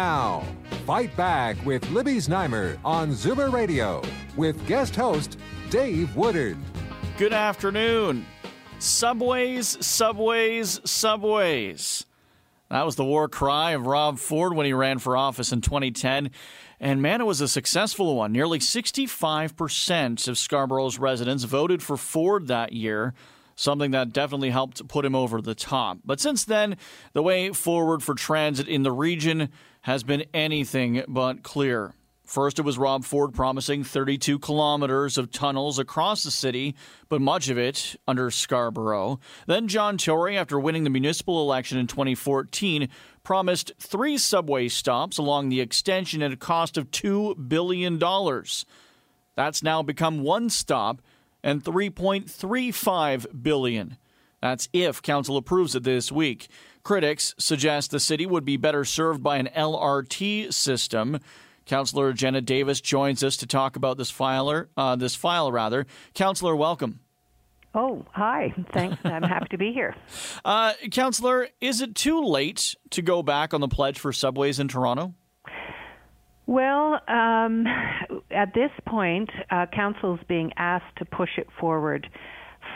Now, Fight Back with Libby Znaimer on Zoomer Radio with guest host Dave Woodard. Good afternoon. Subways, subways, subways. That was the war cry of Rob Ford when he ran for office in 2010. And man, it was a successful one. Nearly 65% of Scarborough's residents voted for Ford that year, something that definitely helped put him over the top. But since then, the way forward for transit in the region has been anything but clear. First, it was Rob Ford promising 32 kilometers of tunnels across the city, but much of it under Scarborough. Then John Tory, after winning the municipal election in 2014, promised three subway stops along the extension at a cost of $2 billion. That's now become one stop and 3.35 billion. That's if council approves it this week. Critics suggest the city would be better served by an LRT system. Councillor Janet Davis joins us to talk about this filer, uh, this file rather. Councillor, welcome. Oh, hi. Thanks. I'm happy to be here. Uh, Councillor, is it too late to go back on the pledge for subways in Toronto? Well, um, at this point, uh, council is being asked to push it forward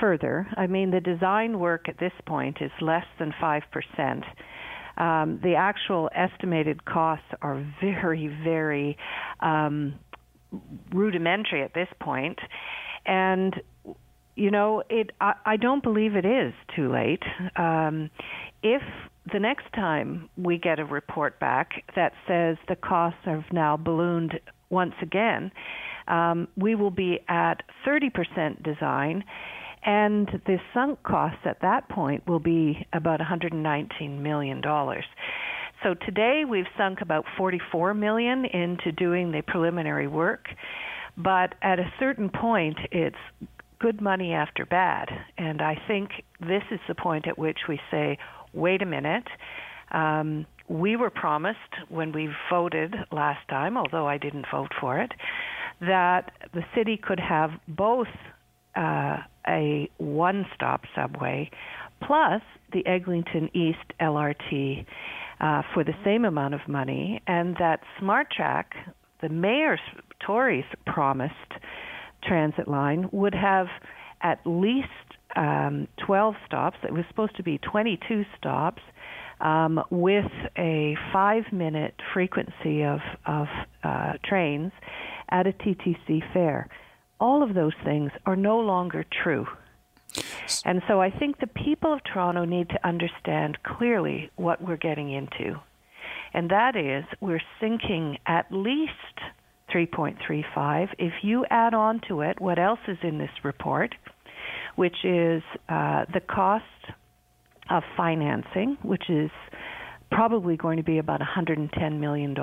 further. I mean, the design work at this point is less than 5%. Um, the actual estimated costs are very, very um, rudimentary at this point. And, you know, it. I, I don't believe it is too late. Um, if the next time we get a report back that says the costs have now ballooned once again, um, we will be at 30% design and the sunk costs at that point will be about 119 million dollars. So today we've sunk about 44 million into doing the preliminary work, but at a certain point it's good money after bad, and I think this is the point at which we say, wait a minute. Um, we were promised when we voted last time, although I didn't vote for it, that the city could have both uh, a one stop subway plus the Eglinton East LRT uh, for the same amount of money, and that SmartTrack, the mayor's Tory's promised transit line, would have at least um, 12 stops. It was supposed to be 22 stops. Um, with a five minute frequency of, of uh, trains at a TTC fare all of those things are no longer true. And so I think the people of Toronto need to understand clearly what we're getting into. And that is, we're sinking at least 3.35. If you add on to it what else is in this report, which is uh, the cost of financing, which is probably going to be about $110 million,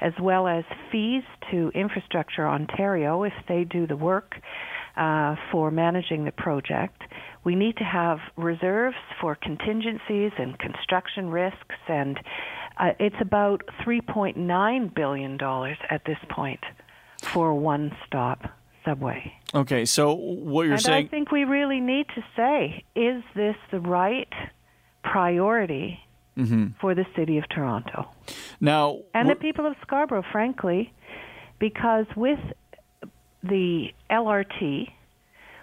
as well as fees to Infrastructure Ontario if they do the work uh, for managing the project. We need to have reserves for contingencies and construction risks, and uh, it's about $3.9 billion at this point for one stop subway. Okay, so what you're and saying. I think we really need to say is this the right priority mm-hmm. for the city of Toronto. Now, and the people of Scarborough, frankly, because with the LRT,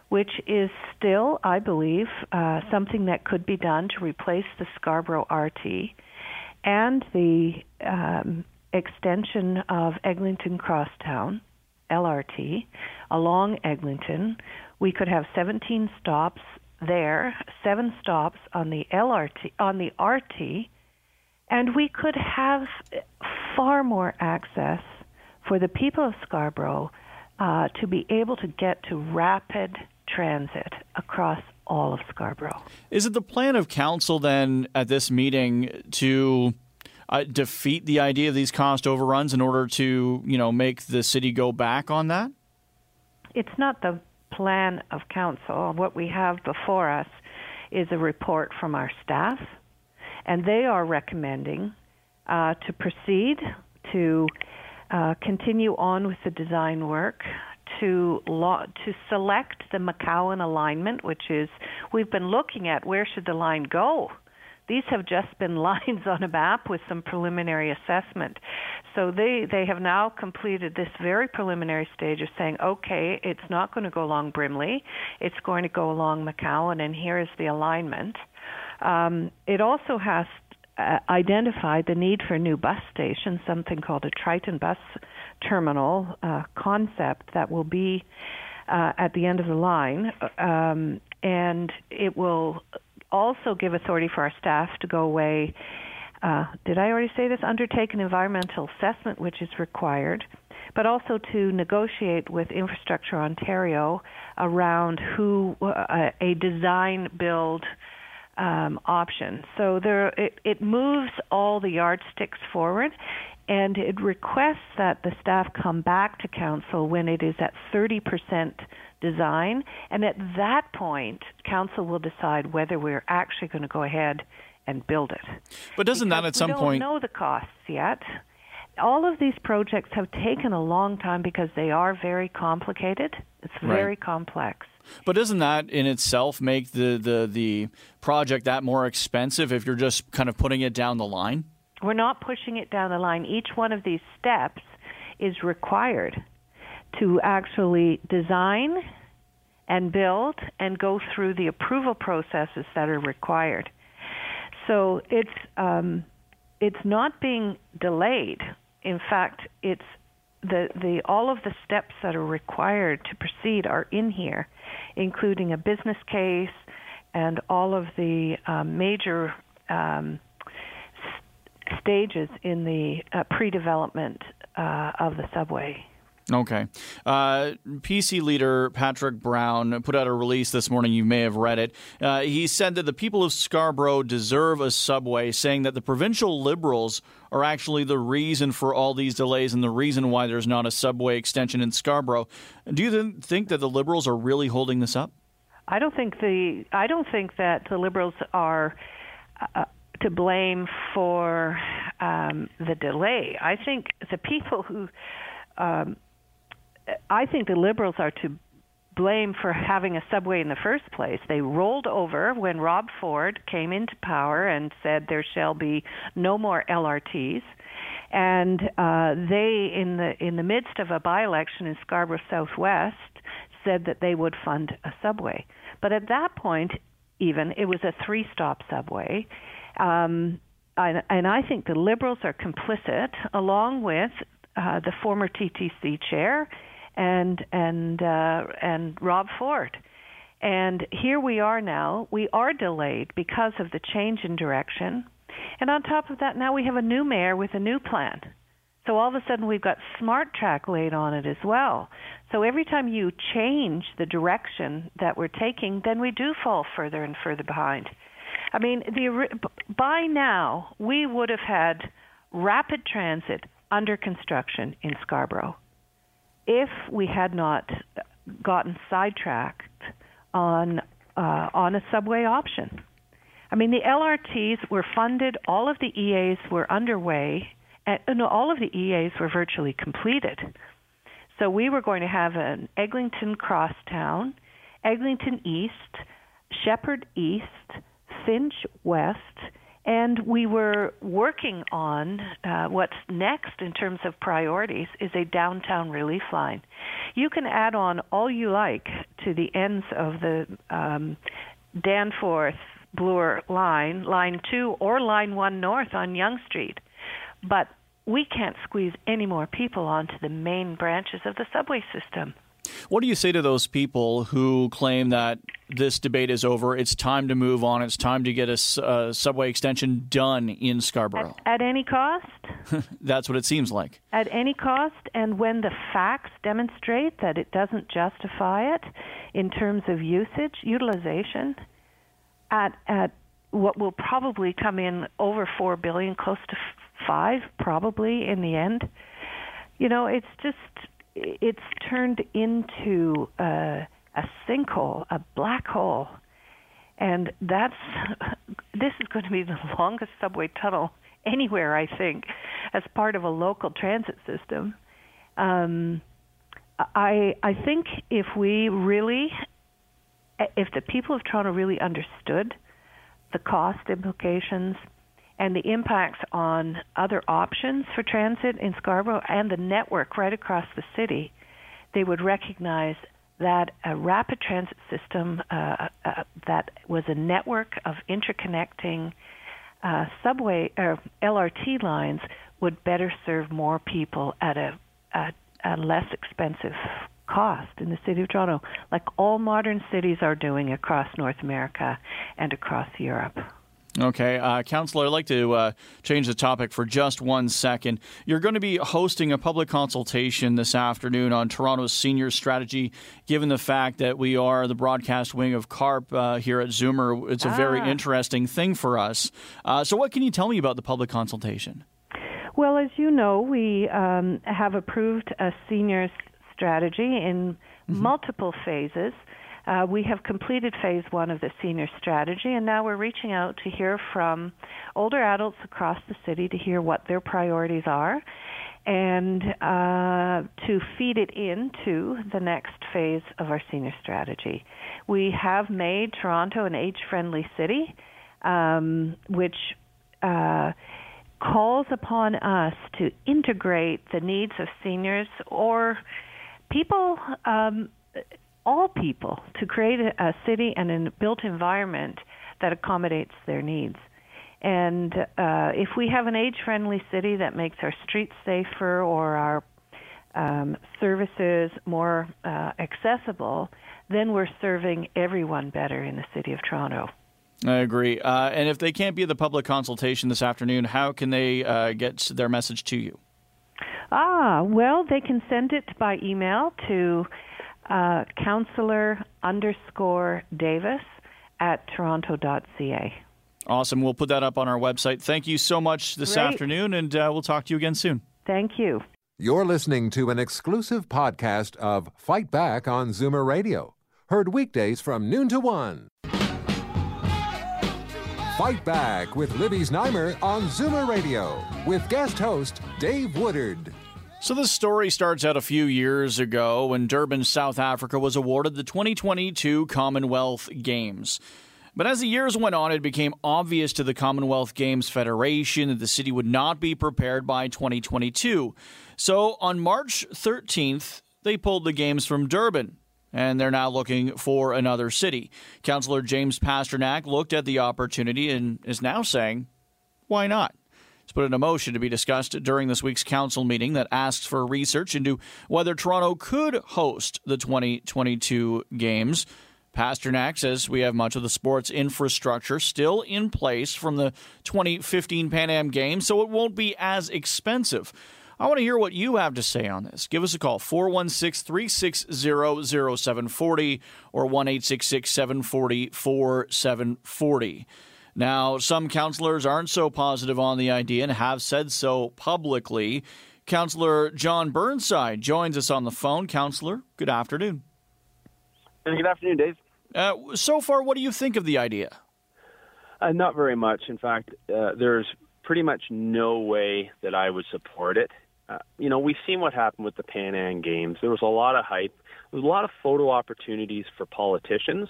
which is still, I believe, uh, something that could be done to replace the Scarborough RT, and the um, extension of Eglinton Crosstown LRT along Eglinton, we could have 17 stops there, seven stops on the LRT on the RT, and we could have far more access for the people of Scarborough uh, to be able to get to rapid transit across all of Scarborough. Is it the plan of council then at this meeting to uh, defeat the idea of these cost overruns in order to, you know, make the city go back on that? It's not the plan of council. What we have before us is a report from our staff, and they are recommending uh, to proceed, to uh, continue on with the design work, to lo- to select the McCowan alignment, which is we've been looking at where should the line go. These have just been lines on a map with some preliminary assessment. So they they have now completed this very preliminary stage of saying, okay, it's not going to go along Brimley, it's going to go along McCowan, and here is the alignment. Um, it also has uh, identified the need for a new bus station, something called a Triton bus terminal uh, concept that will be uh, at the end of the line, um, and it will also give authority for our staff to go away. Uh, did I already say this? Undertake an environmental assessment, which is required, but also to negotiate with Infrastructure Ontario around who uh, a design build um, option. So there, it, it moves all the yardsticks forward, and it requests that the staff come back to council when it is at 30% design, and at that point, council will decide whether we're actually going to go ahead and build it. But doesn't because that at some we don't point know the costs yet? All of these projects have taken a long time because they are very complicated. It's very Right. complex. But doesn't that in itself make the, the, the project that more expensive if you're just kind of putting it down the line? We're not pushing it down the line. Each one of these steps is required to actually design and build and go through the approval processes that are required. So it's um, it's not being delayed. In fact, it's the the all of the steps that are required to proceed are in here, including a business case and all of the um, major um, stages in the uh, pre-development uh, of the subway. Okay. Uh, PC leader Patrick Brown put out a release this morning. You may have read it. Uh, he said that the people of Scarborough deserve a subway, saying that the provincial Liberals are actually the reason for all these delays and the reason why there's not a subway extension in Scarborough. Do you th- think that the Liberals are really holding this up? I don't think the I don't think that the liberals are uh, to blame for um, the delay. I think the people who um, I think the liberals are to blame for having a subway in the first place. They rolled over when Rob Ford came into power and said there shall be no more LRTs. And uh, they, in the in the midst of a by-election in Scarborough Southwest, said that they would fund a subway. But at that point, even it was a three-stop subway. Um, and, and I think the Liberals are complicit, along with uh, the former TTC chair and and uh, and Rob Ford. And here we are now. We are delayed because of the change in direction. And on top of that, now we have a new mayor with a new plan. So all of a sudden, we've got smart track laid on it as well. So every time you change the direction that we're taking, then we do fall further and further behind. I mean, the by now we would have had rapid transit under construction in Scarborough if we had not gotten sidetracked on uh, on a subway option. I mean, the LRTs were funded; all of the EAs were underway, and all of the EAs were virtually completed. So we were going to have an Eglinton Crosstown, Eglinton East, Sheppard East, Finch West, and we were working on uh, what's next in terms of priorities is a downtown relief line. You can add on all you like to the ends of the um, Danforth Bloor line, line two, or line one north on Yonge Street, but we can't squeeze any more people onto the main branches of the subway system. What do you say to those people who claim that this debate is over? It's time to move on. It's time to get a, a subway extension done in Scarborough. At, at any cost? That's what it seems like. At any cost, and when the facts demonstrate that it doesn't justify it in terms of usage, utilization, at at what will probably come in over four billion, close to five probably in the end. You know, it's just it's turned into a, a sinkhole, a black hole, and that's this is going to be the longest subway tunnel anywhere, I think, as part of a local transit system. Um, I I think if we really, if the people of Toronto really understood the cost implications and the impacts on other options for transit in Scarborough and the network right across the city, they would recognize that a rapid transit system uh, uh, that was a network of interconnecting uh, subway or LRT lines would better serve more people at a, a, a less expensive cost in the city of Toronto, like all modern cities are doing across North America and across Europe. Okay, uh, Councillor, I'd like to uh, change the topic for just one second. You're going to be hosting a public consultation this afternoon on Toronto's senior strategy, given the fact that we are the broadcast wing of CARP uh, here at Zoomer. It's a ah. very interesting thing for us. Uh, so, what can you tell me about the public consultation? Well, as you know, we um, have approved a senior strategy in mm-hmm. multiple phases. Uh, we have completed phase one of the senior strategy, and now we're reaching out to hear from older adults across the city to hear what their priorities are and uh, to feed it into the next phase of our senior strategy. We have made Toronto an age friendly city, um, which uh, calls upon us to integrate the needs of seniors or people um, all people to create a, a city and a built environment that accommodates their needs. And uh, if we have an age friendly city that makes our streets safer or our um, services more uh, accessible, then we're serving everyone better in the city of Toronto. I agree. Uh, and if they can't be at the public consultation this afternoon, how can they uh, get their message to you? Ah, well, they can send it by email to uh, counselor underscore Davis at toronto.ca. Awesome. We'll put that up on our website. Thank you so much this Great. afternoon, and uh, we'll talk to you again soon. Thank you. You're listening to an exclusive podcast of Fight Back on Zoomer Radio, heard weekdays from noon to one. Fight Back with Libby Znaimer on Zoomer Radio with guest host Dave Woodard. So, this story starts out a few years ago when Durban, South Africa was awarded the 2022 Commonwealth Games. But as the years went on, it became obvious to the Commonwealth Games Federation that the city would not be prepared by 2022. So, on March 13th, they pulled the Games from Durban and they're now looking for another city. Councillor James Pasternak looked at the opportunity and is now saying, why not? Put in a motion to be discussed during this week's council meeting that asks for research into whether Toronto could host the 2022 games. Pasternak says we have much of the sports infrastructure still in place from the 2015 Pan Am Games, so it won't be as expensive. I want to hear what you have to say on this. Give us a call, 416 360 0740 or 1 740 4740. Now, some counselors aren't so positive on the idea and have said so publicly. Counselor Jon Burnside joins us on the phone. Counselor, good afternoon. Good afternoon, Dave. Uh, so far, what do you think of the idea? Uh, not very much. In fact, uh, there's pretty much no way that I would support it. Uh, you know, we've seen what happened with the Pan Am Games. There was a lot of hype. There was a lot of photo opportunities for politicians.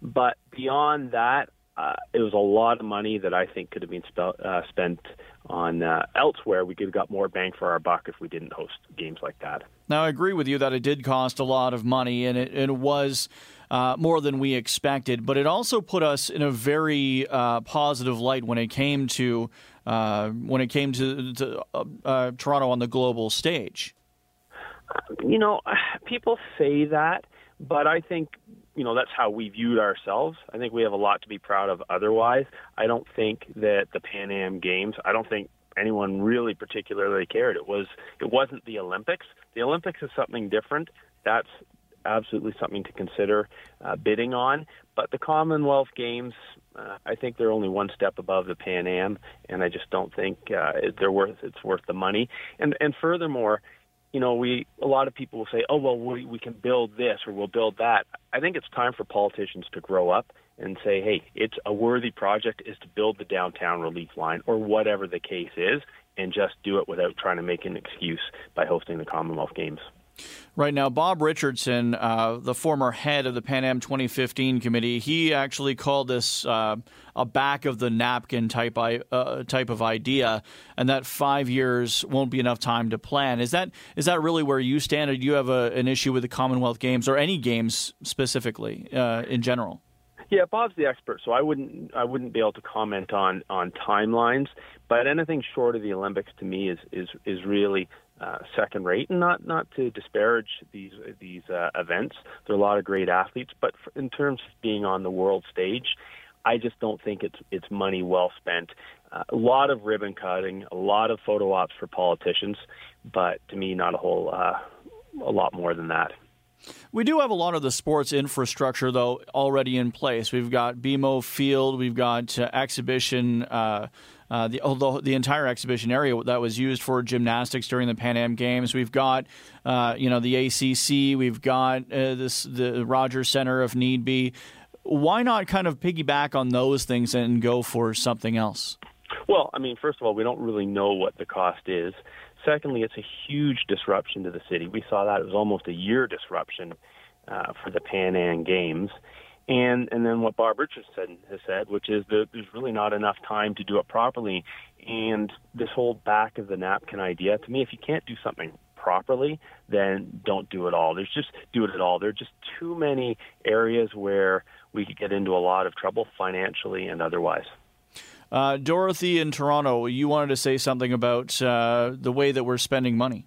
But beyond that, uh, it was a lot of money that I think could have been spe- uh, spent on uh, elsewhere. We could have got more bang for our buck if we didn't host games like that. Now, I agree with you that it did cost a lot of money, and it, it was uh, more than we expected. But it also put us in a very uh, positive light when it came to uh, when it came to, to Toronto on the global stage. You know, people say that, but I think you know that's how we viewed ourselves. I think we have a lot to be proud of. Otherwise, I don't think that the Pan Am Games. I don't think anyone really particularly cared. It was it wasn't the Olympics. The Olympics is something different. That's absolutely something to consider uh, bidding on. But the Commonwealth Games, uh, I think they're only one step above the Pan Am, and I just don't think uh, they're worth it's worth the money. And and furthermore, you know, we a lot of people will say, "Oh, well, we we can build this or we'll build that." I think it's time for politicians to grow up and say, "Hey, it's a worthy project is to build the downtown relief line or whatever the case is, and just do it without trying to make an excuse by hosting the Commonwealth Games." Right now, Bob Richardson, uh, the former head of the Pan Am 2015 committee, he actually called this uh, a back of the napkin type uh, type of idea, and that five years won't be enough time to plan. Is that is that really where you stand, or do you have a, an issue with the Commonwealth Games or any games specifically uh, in general? Yeah, Bob's the expert, so I wouldn't I wouldn't be able to comment on on timelines. But anything short of the Olympics to me is is is really uh, second rate, and not not to disparage these these uh, events. There are a lot of great athletes, but for, in terms of being on the world stage, I just don't think it's it's money well spent. Uh, a lot of ribbon cutting, a lot of photo ops for politicians, but to me, not a whole uh, a lot more than that. We do have a lot of the sports infrastructure, though, already in place. We've got BMO Field, we've got uh, exhibition, uh, uh, the although the entire exhibition area that was used for gymnastics during the Pan Am Games. We've got, uh, you know, the ACC. We've got uh, this the Rogers Center if need be. Why not kind of piggyback on those things and go for something else? Well, I mean, first of all, we don't really know what the cost is. Secondly, it's a huge disruption to the city. We saw that it was almost a year disruption uh, for the Pan Am Games. And and then what Bob Richardson has said, which is that there's really not enough time to do it properly. And this whole back of the napkin idea, to me, if you can't do something properly, then don't do it all. There's just do it at all. There are just too many areas where we could get into a lot of trouble financially and otherwise. Uh, Dorothy in Toronto, you wanted to say something about uh, the way that we're spending money.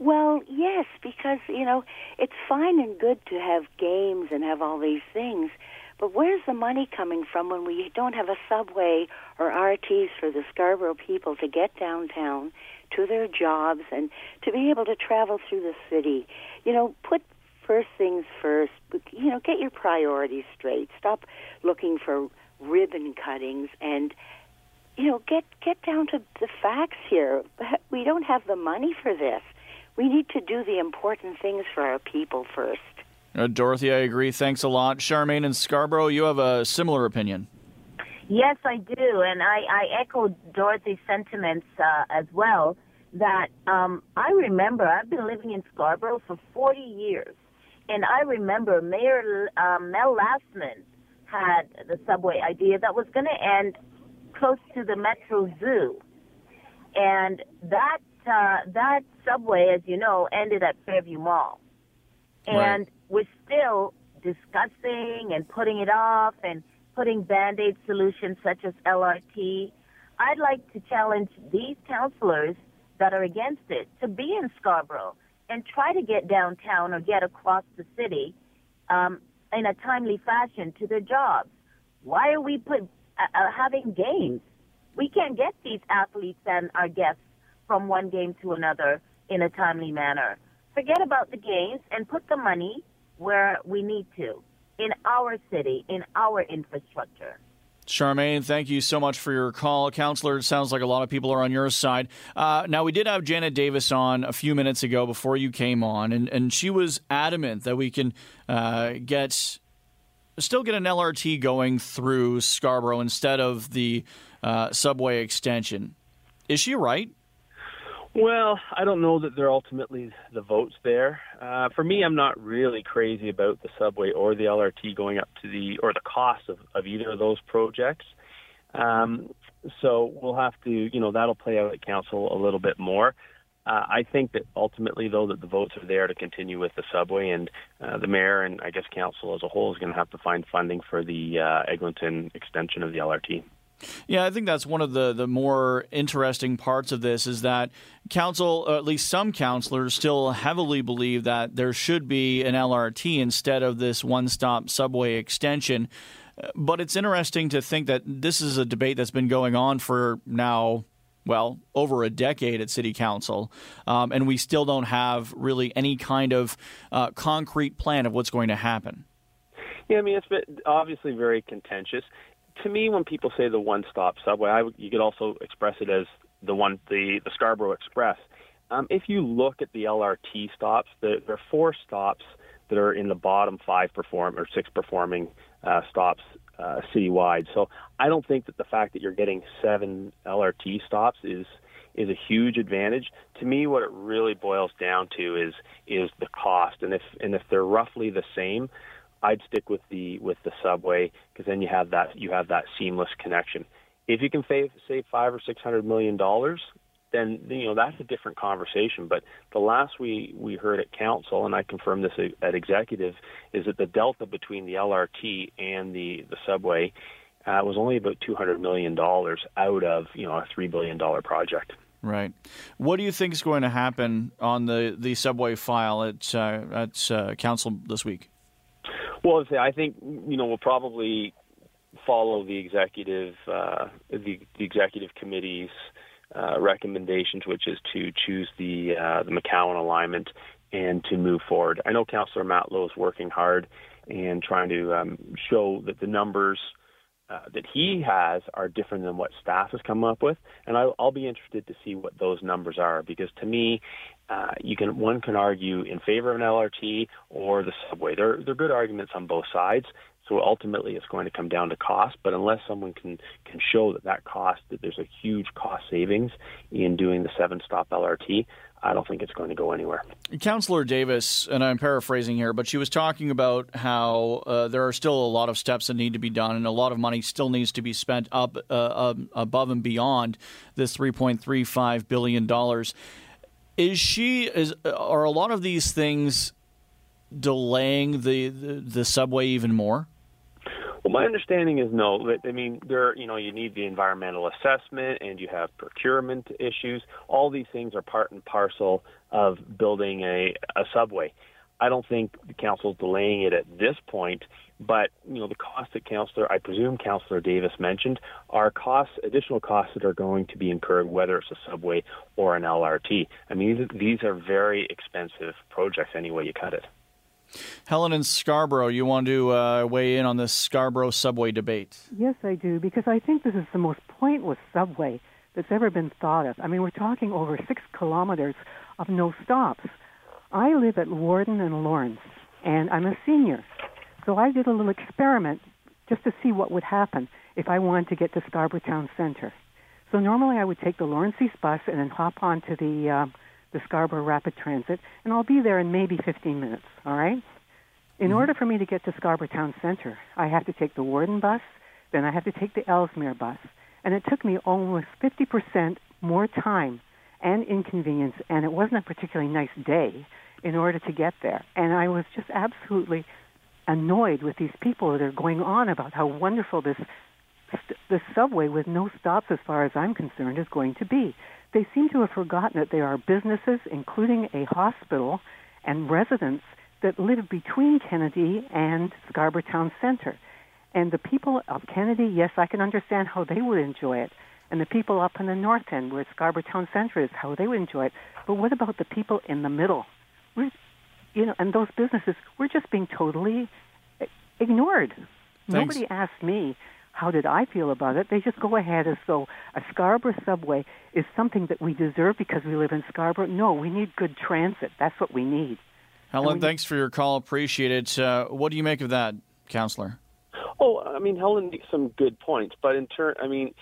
Well, yes, because, you know, it's fine and good to have games and have all these things, but where's the money coming from when we don't have a subway or RTs for the Scarborough people to get downtown to their jobs and to be able to travel through the city? You know, put first things first. You know, get your priorities straight. Stop looking for ribbon cuttings and you know, get get down to the facts here. We don't have the money for this we need to do the important things for our people first. Uh, Dorothy, I agree. Thanks a lot. Charmaine and Scarborough, you have a similar opinion. Yes, I do, and I, I echo Dorothy's sentiments uh, as well. That um, I remember, I've been living in Scarborough for 40 years, and I remember Mayor um, Mel Lastman had the subway idea that was going to end close to the Metro Zoo, and that uh, that subway, as you know, ended at Fairview Mall, and right. we're still discussing and putting it off and putting band-aid solutions such as LRT. I'd like to challenge these councilors that are against it to be in Scarborough and try to get downtown or get across the city um, in a timely fashion to their jobs. Why are we put, uh, uh having games? We can't get these athletes and our guests from one game to another in a timely manner. Forget about the games and put the money where we need to in our city, in our infrastructure. Charmaine, thank you so much for your call. Counselor, it sounds like a lot of people are on your side. Uh, now, we did have Janet Davis on a few minutes ago before you came on, and, and she was adamant that we can uh, get still get an LRT going through Scarborough instead of the uh, subway extension. Is she right? Well, I don't know that they're ultimately the votes there. Uh, for me, I'm not really crazy about the subway or the LRT going up to the or the cost of, of either of those projects. Um, so we'll have to, you know, that'll play out at council a little bit more. Uh, I think that ultimately, though, that the votes are there to continue with the subway, and uh, the mayor and I guess council as a whole is going to have to find funding for the uh, Eglinton extension of the LRT. Yeah, I think that's one of the, the more interesting parts of this is that council, or at least some councilors, still heavily believe that there should be an LRT instead of this one stop subway extension. But it's interesting to think that this is a debate that's been going on for now well, over a decade at City Council, um, and we still don't have really any kind of uh, concrete plan of what's going to happen. Yeah, I mean, it's been obviously very contentious. To me, when people say the one-stop subway, I, you could also express it as the one, the, the Scarborough Express. Um, if you look at the LRT stops, the, there are four stops that are in the bottom five perform or six performing uh, stops uh, citywide. So I don't think that the fact that you're getting seven LRT stops is is a huge advantage. To me, what it really boils down to is is the cost, and if and if they're roughly the same, I'd stick with the with the subway because then you have that you have that seamless connection. If you can save save five or six hundred million dollars, then you know that's a different conversation. But the last we we heard at council, and I confirmed this at executive, is that the delta between the LRT and the the subway uh, was only about two hundred million dollars out of you know a three billion dollar project. Right. What do you think is going to happen on the, the subway file at uh, at uh, council this week? Well, I think you know we'll probably follow the executive uh, the, the executive committee's uh, recommendations, which is to choose the uh, the McCowan alignment and to move forward. I know Councillor Matlow is working hard and trying to um, show that the numbers uh, that he has are different than what staff has come up with, and I'll, I'll be interested to see what those numbers are because to me, uh, you can one can argue in favor of an LRT or the subway. There, there are good arguments on both sides. So ultimately, it's going to come down to cost. But unless someone can can show that that cost that there's a huge cost savings in doing the seven stop LRT, I don't think it's going to go anywhere. Councillor Davis, and I'm paraphrasing here, but she was talking about how uh, there are still a lot of steps that need to be done, and a lot of money still needs to be spent up uh, um, above and beyond this 3.35 billion dollars. Is she is are a lot of these things delaying the, the, the subway even more? Well, my understanding is no. I mean, there, you know, you need the environmental assessment, and you have procurement issues. All these things are part and parcel of building a, a subway. I don't think the council's delaying it at this point, but you know, the costs that councilor, I presume councilor Davis mentioned, are costs, additional costs that are going to be incurred, whether it's a subway or an LRT. I mean, these are very expensive projects any way you cut it. Helen in Scarborough, you want to uh, weigh in on this Scarborough subway debate? Yes, I do, because I think this is the most pointless subway that's ever been thought of. I mean, we're talking over six kilometers of no stops. I live at Warden and Lawrence, and I'm a senior. So I did a little experiment just to see what would happen if I wanted to get to Scarborough Town Center. So normally I would take the Lawrence East bus and then hop onto the uh, the Scarborough Rapid Transit, and I'll be there in maybe 15 minutes, all right? In mm-hmm. order for me to get to Scarborough Town Center, I have to take the Warden bus, then I have to take the Ellesmere bus. And it took me almost 50% more time and inconvenience, and it wasn't a particularly nice day in order to get there. And I was just absolutely annoyed with these people that are going on about how wonderful this the subway with no stops as far as I'm concerned is going to be they seem to have forgotten that there are businesses, including a hospital and residents, that live between Kennedy and Scarborough Town Center. And the people of Kennedy, yes, I can understand how they would enjoy it. And the people up in the north end, where Scarborough Town Center is, how they would enjoy it. But what about the people in the middle? We're, you know, and those businesses, we're just being totally ignored. Thanks. Nobody asked me how did I feel about it? They just go ahead as though a Scarborough subway is something that we deserve because we live in Scarborough. No, we need good transit. That's what we need. Helen, we, thanks for your call. Appreciate it. Uh, what do you make of that, Councillor? Oh, I mean, Helen makes some good points, but in turn, I mean,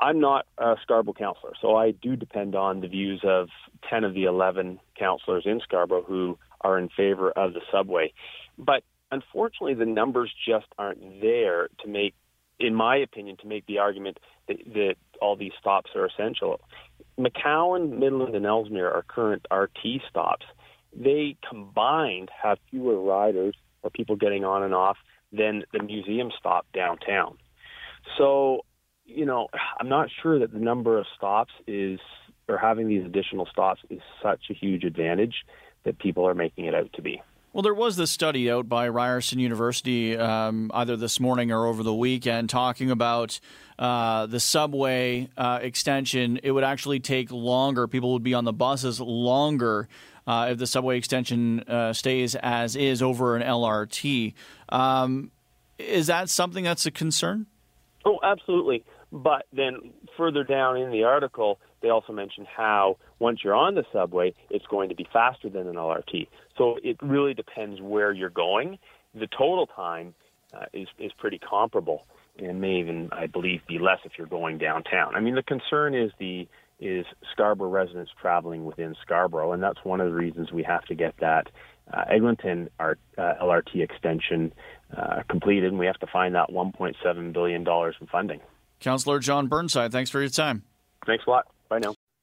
I'm not a Scarborough councillor, so I do depend on the views of 10 of the 11 councillors in Scarborough who are in favor of the subway. But unfortunately, the numbers just aren't there to make in my opinion, to make the argument that, that all these stops are essential. McCowan, Midland, and Ellesmere are current RT stops. They combined have fewer riders or people getting on and off than the museum stop downtown. So, you know, I'm not sure that the number of stops is, or having these additional stops is such a huge advantage that people are making it out to be. Well, there was this study out by Ryerson University um, either this morning or over the weekend talking about uh, the subway uh, extension. It would actually take longer. People would be on the buses longer uh, if the subway extension uh, stays as is over an LRT. Um, is that something that's a concern? Oh, absolutely. But then further down in the article, they also mention how once you're on the subway, it's going to be faster than an LRT. So it really depends where you're going. The total time uh, is is pretty comparable, and may even, I believe, be less if you're going downtown. I mean, the concern is the is Scarborough residents traveling within Scarborough, and that's one of the reasons we have to get that uh, Eglinton uh, LRT extension uh, completed, and we have to find that 1.7 billion dollars in funding. Councillor Jon Burnside, thanks for your time. Thanks a lot.